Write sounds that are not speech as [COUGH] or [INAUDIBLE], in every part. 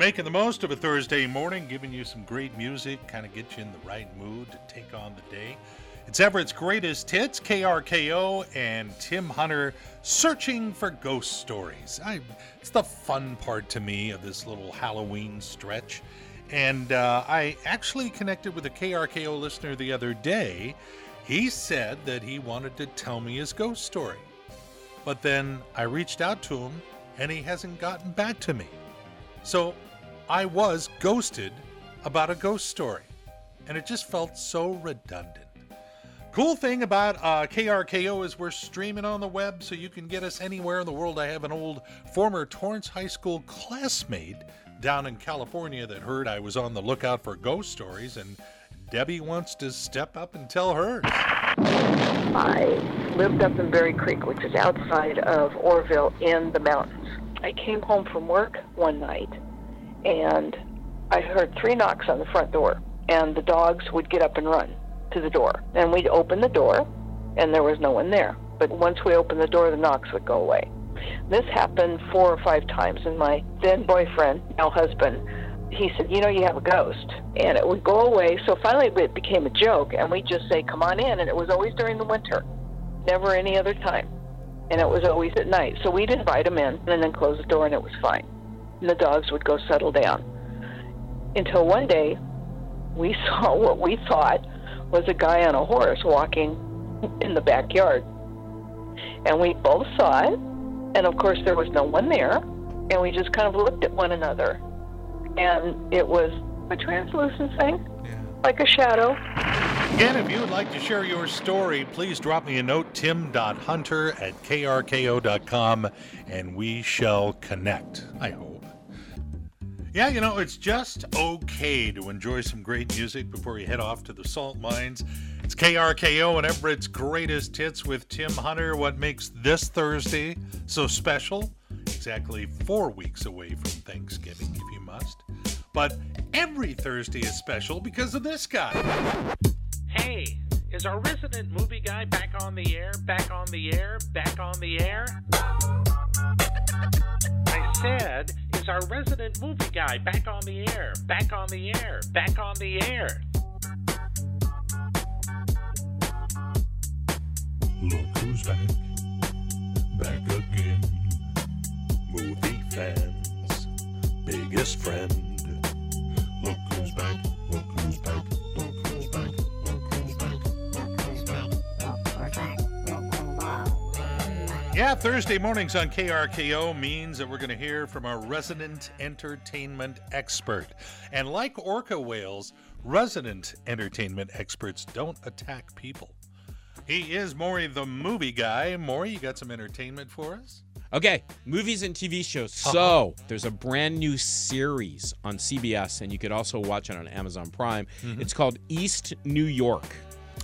Making the most of a Thursday morning, giving you some great music, kind of get you in the right mood to take on the day. It's Everett's greatest hits, KRKO, and Tim Hunter searching for ghost stories. I, it's the fun part to me of this little Halloween stretch. And uh, I actually connected with a KRKO listener the other day. He said that he wanted to tell me his ghost story. But then I reached out to him and he hasn't gotten back to me. So I was ghosted about a ghost story, and it just felt so redundant. Cool thing about uh, KRKO is we're streaming on the web, so you can get us anywhere in the world. I have an old former Torrance High School classmate down in California that heard I was on the lookout for ghost stories, and Debbie wants to step up and tell hers. I lived up in Berry Creek, which is outside of Oroville in the mountains. I came home from work one night and I heard three knocks on the front door, and the dogs would get up and run to the door. And we'd open the door, and there was no one there. But once we opened the door, the knocks would go away. This happened four or five times, and my then boyfriend, now husband, he said, You know, you have a ghost. And it would go away. So finally, it became a joke, and we'd just say, Come on in. And it was always during the winter, never any other time. And it was always at night. So we'd invite him in and then close the door, and it was fine and the dogs would go settle down. Until one day, we [LAUGHS] saw what we thought was a guy on a horse walking in the backyard. And we both saw it, and of course, there was no one there, and we just kind of looked at one another. And it was a translucent thing, yeah. like a shadow. Again, if you would like to share your story, please drop me a note, tim.hunter at krko.com, and we shall connect, I hope. Yeah, you know, it's just okay to enjoy some great music before you head off to the salt mines. It's KRKO and Everett's greatest hits with Tim Hunter. What makes this Thursday so special? Exactly four weeks away from Thanksgiving, if you must. But every Thursday is special because of this guy. Hey, is our resident movie guy back on the air? Back on the air? Back on the air? I said, is our resident movie guy back on the air? Back on the air? Back on the air? Look who's back. Back again. Movie fans' biggest friend. Look who's back. Look who's back. Yeah, Thursday mornings on KRKO means that we're going to hear from our resident entertainment expert. And like orca whales, resident entertainment experts don't attack people. He is Maury the movie guy. Maury, you got some entertainment for us? Okay, movies and TV shows. Uh-huh. So there's a brand new series on CBS, and you could also watch it on Amazon Prime. Mm-hmm. It's called East New York.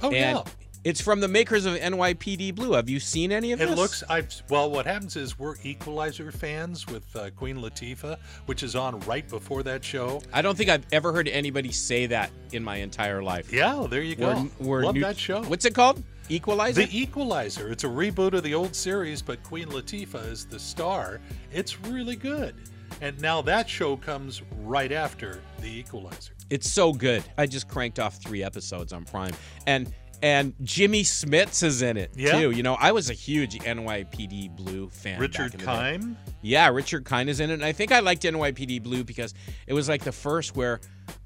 Oh, and yeah. It's from the makers of NYPD Blue. Have you seen any of it this? It looks. I've well. What happens is we're Equalizer fans with uh, Queen Latifah, which is on right before that show. I don't think I've ever heard anybody say that in my entire life. Yeah, there you go. We're, we're Love new, that show. What's it called? Equalizer. The Equalizer. It's a reboot of the old series, but Queen Latifah is the star. It's really good. And now that show comes right after The Equalizer. It's so good. I just cranked off three episodes on Prime, and and Jimmy Smits is in it yeah. too. You know, I was a huge NYPD Blue fan. Richard Kind. Yeah, Richard Kind is in it, and I think I liked NYPD Blue because it was like the first where.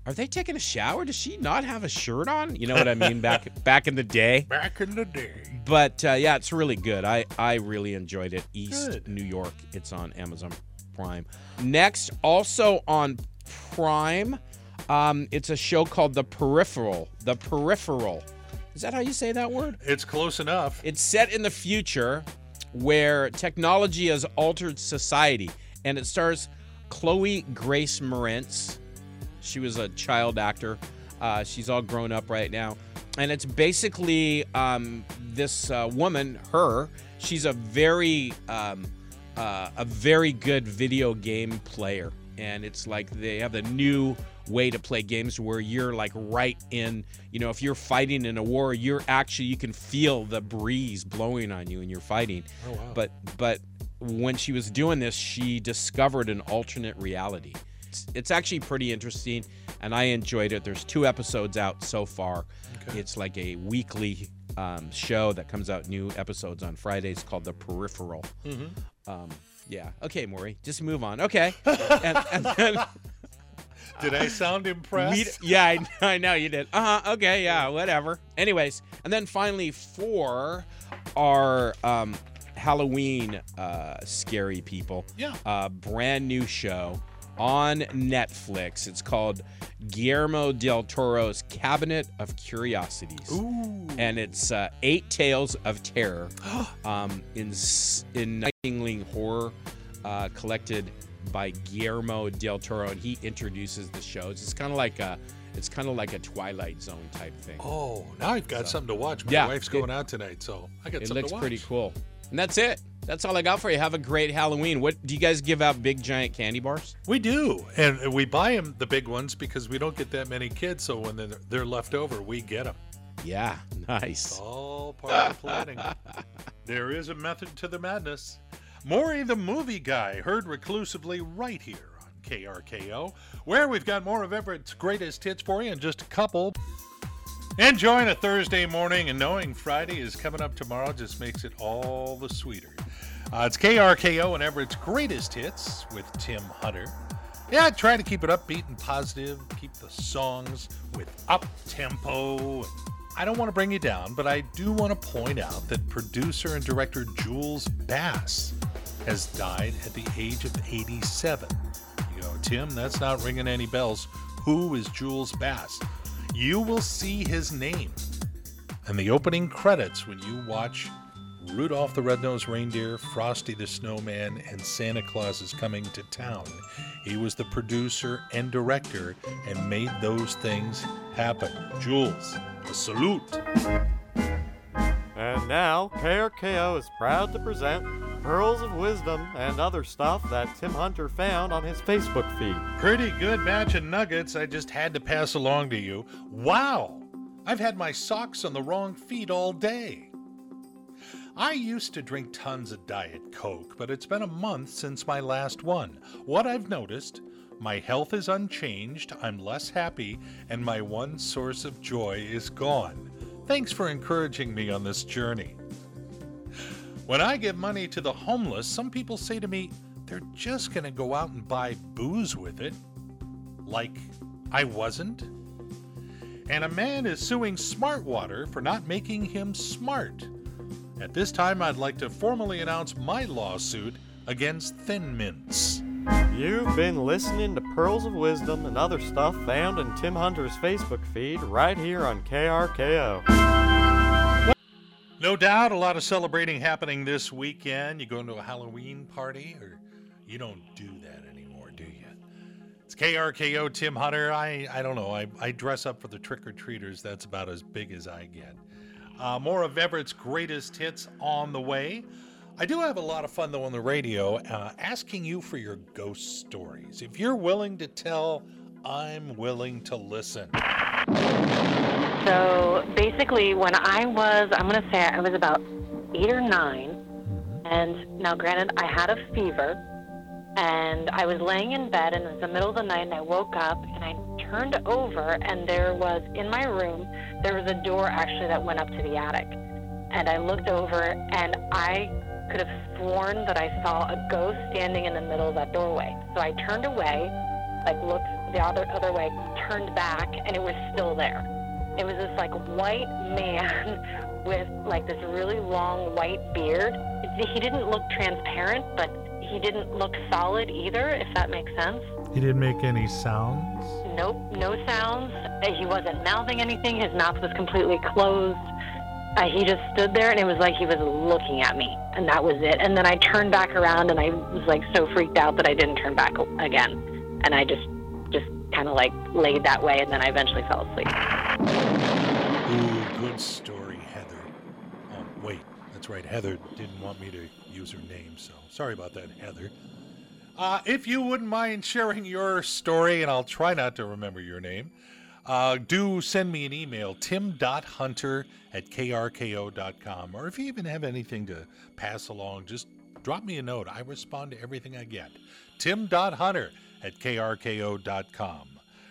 Are they taking a shower? Does she not have a shirt on? You know what I mean? Back [LAUGHS] back in the day. Back in the day. But uh, yeah, it's really good. I I really enjoyed it. East good. New York. It's on Amazon Prime. Next, also on Prime, um, it's a show called The Peripheral. The Peripheral. Is that how you say that word? It's close enough. It's set in the future where technology has altered society, and it stars Chloe Grace Moretz. She was a child actor. Uh, she's all grown up right now. And it's basically um, this uh, woman, her, she's a very, um, uh, a very good video game player. And it's like they have a new way to play games where you're like right in, you know, if you're fighting in a war, you're actually you can feel the breeze blowing on you and you're fighting. Oh, wow. But but when she was doing this, she discovered an alternate reality. it's it's actually pretty interesting, and I enjoyed it. There's two episodes out so far. Okay. It's like a weekly um, show that comes out new episodes on Fridays called The Peripheral. Mm-hmm. Um, yeah. Okay, Maury, just move on. Okay. [LAUGHS] and, and then Did I sound we, impressed? yeah, I, I know you did. Uh huh. Okay. Yeah. Whatever. Anyways, and then finally for our um, Halloween uh, scary people, Yeah. a brand new show on Netflix. It's called Guillermo del Toro's Cabinet of Curiosities. Ooh. And it's uh, eight tales of terror [GASPS] um, in in Nightingale horror uh, collected by Guillermo del Toro, and he introduces the shows. It's kind of like a it's kind of like a Twilight Zone type thing. Oh, now I've got something to watch. My Yeah, wife's it- going out tonight, so I got it something looks to watch. pretty cool. And that's it. That's all I got for you. Have a great Halloween. What do you guys give out? Big giant candy bars? We do, and we buy them the big ones because we don't get that many kids. So when they're, they're left over, we get them. Yeah, nice. All part of the planning. [LAUGHS] there is a method to the madness. Maury the movie guy, heard reclusively right here on KRKO, where we've got more of Everett's greatest hits for you in just a couple. Enjoying a Thursday morning and knowing Friday is coming up tomorrow just makes it all the sweeter. Uh, it's KRKO and Everett's greatest hits with Tim Hunter. Yeah, I try to keep it upbeat and positive, keep the songs with up tempo. I don't want to bring you down, but I do want to point out that producer and director Jules Bass has died at the age of 87. You go, Tim, that's not ringing any bells. Who is Jules Bass? You will see his name in the opening credits when you watch Rudolph the Red-Nosed Reindeer, Frosty the Snowman, and Santa Claus is Coming to Town. He was the producer and director and made those things happen. Jules, a salute. And now, KRKO is proud to present Pearls of Wisdom and other stuff that Tim Hunter found on his Facebook feed. Pretty good batch of nuggets I just had to pass along to you. Wow! I've had my socks on the wrong feet all day. I used to drink tons of Diet Coke, but it's been a month since my last one. What I've noticed, my health is unchanged, I'm less happy, and my one source of joy is gone. Thanks for encouraging me on this journey. When I give money to the homeless, some people say to me, they're just going to go out and buy booze with it. Like I wasn't. And a man is suing Smartwater for not making him smart. At this time, I'd like to formally announce my lawsuit against Thin Mints. You've been listening to Pearls of Wisdom and other stuff found in Tim Hunter's Facebook feed right here on KRKO. No doubt, a lot of celebrating happening this weekend. You going to a Halloween party, or you don't do that anymore, do you? It's KRKO Tim Hunter. I, I don't know. I, I dress up for the trick or treaters. That's about as big as I get. Uh, more of Everett's greatest hits on the way. I do have a lot of fun though on the radio, uh, asking you for your ghost stories. If you're willing to tell, I'm willing to listen. So basically, when I was, I'm going to say I was about eight or nine, mm-hmm. and now granted, I had a fever, and I was laying in bed, and it was the middle of the night, and I woke up, and I turned over, and there was, in my room, there was a door actually that went up to the attic. And I looked over, and I could have sworn that I saw a ghost standing in the middle of that doorway. So I turned away, like looked the other other way, turned back, and it was still there. It was this like white man [LAUGHS] with like this really long white beard. He didn't look transparent, but he didn't look solid either, if that makes sense. He didn't make any sounds. Nope, no sounds. He wasn't mouthing anything. His mouth was completely closed. Uh, he just stood there, and it was like he was looking at me, and that was it. And then I turned back around, and I was like so freaked out that I didn't turn back again, and I just kind of like laid that way, and then I eventually fell asleep. Ooh, good story, Heather. Oh, wait, that's right. Heather didn't want me to use her name, so sorry about that, Heather. Uh, if you wouldn't mind sharing your story, and I'll try not to remember your name, uh, do send me an email, tim.hunter at krko.com. Or if you even have anything to pass along, just drop me a note. I respond to everything I get. tim.hunter at krko.com.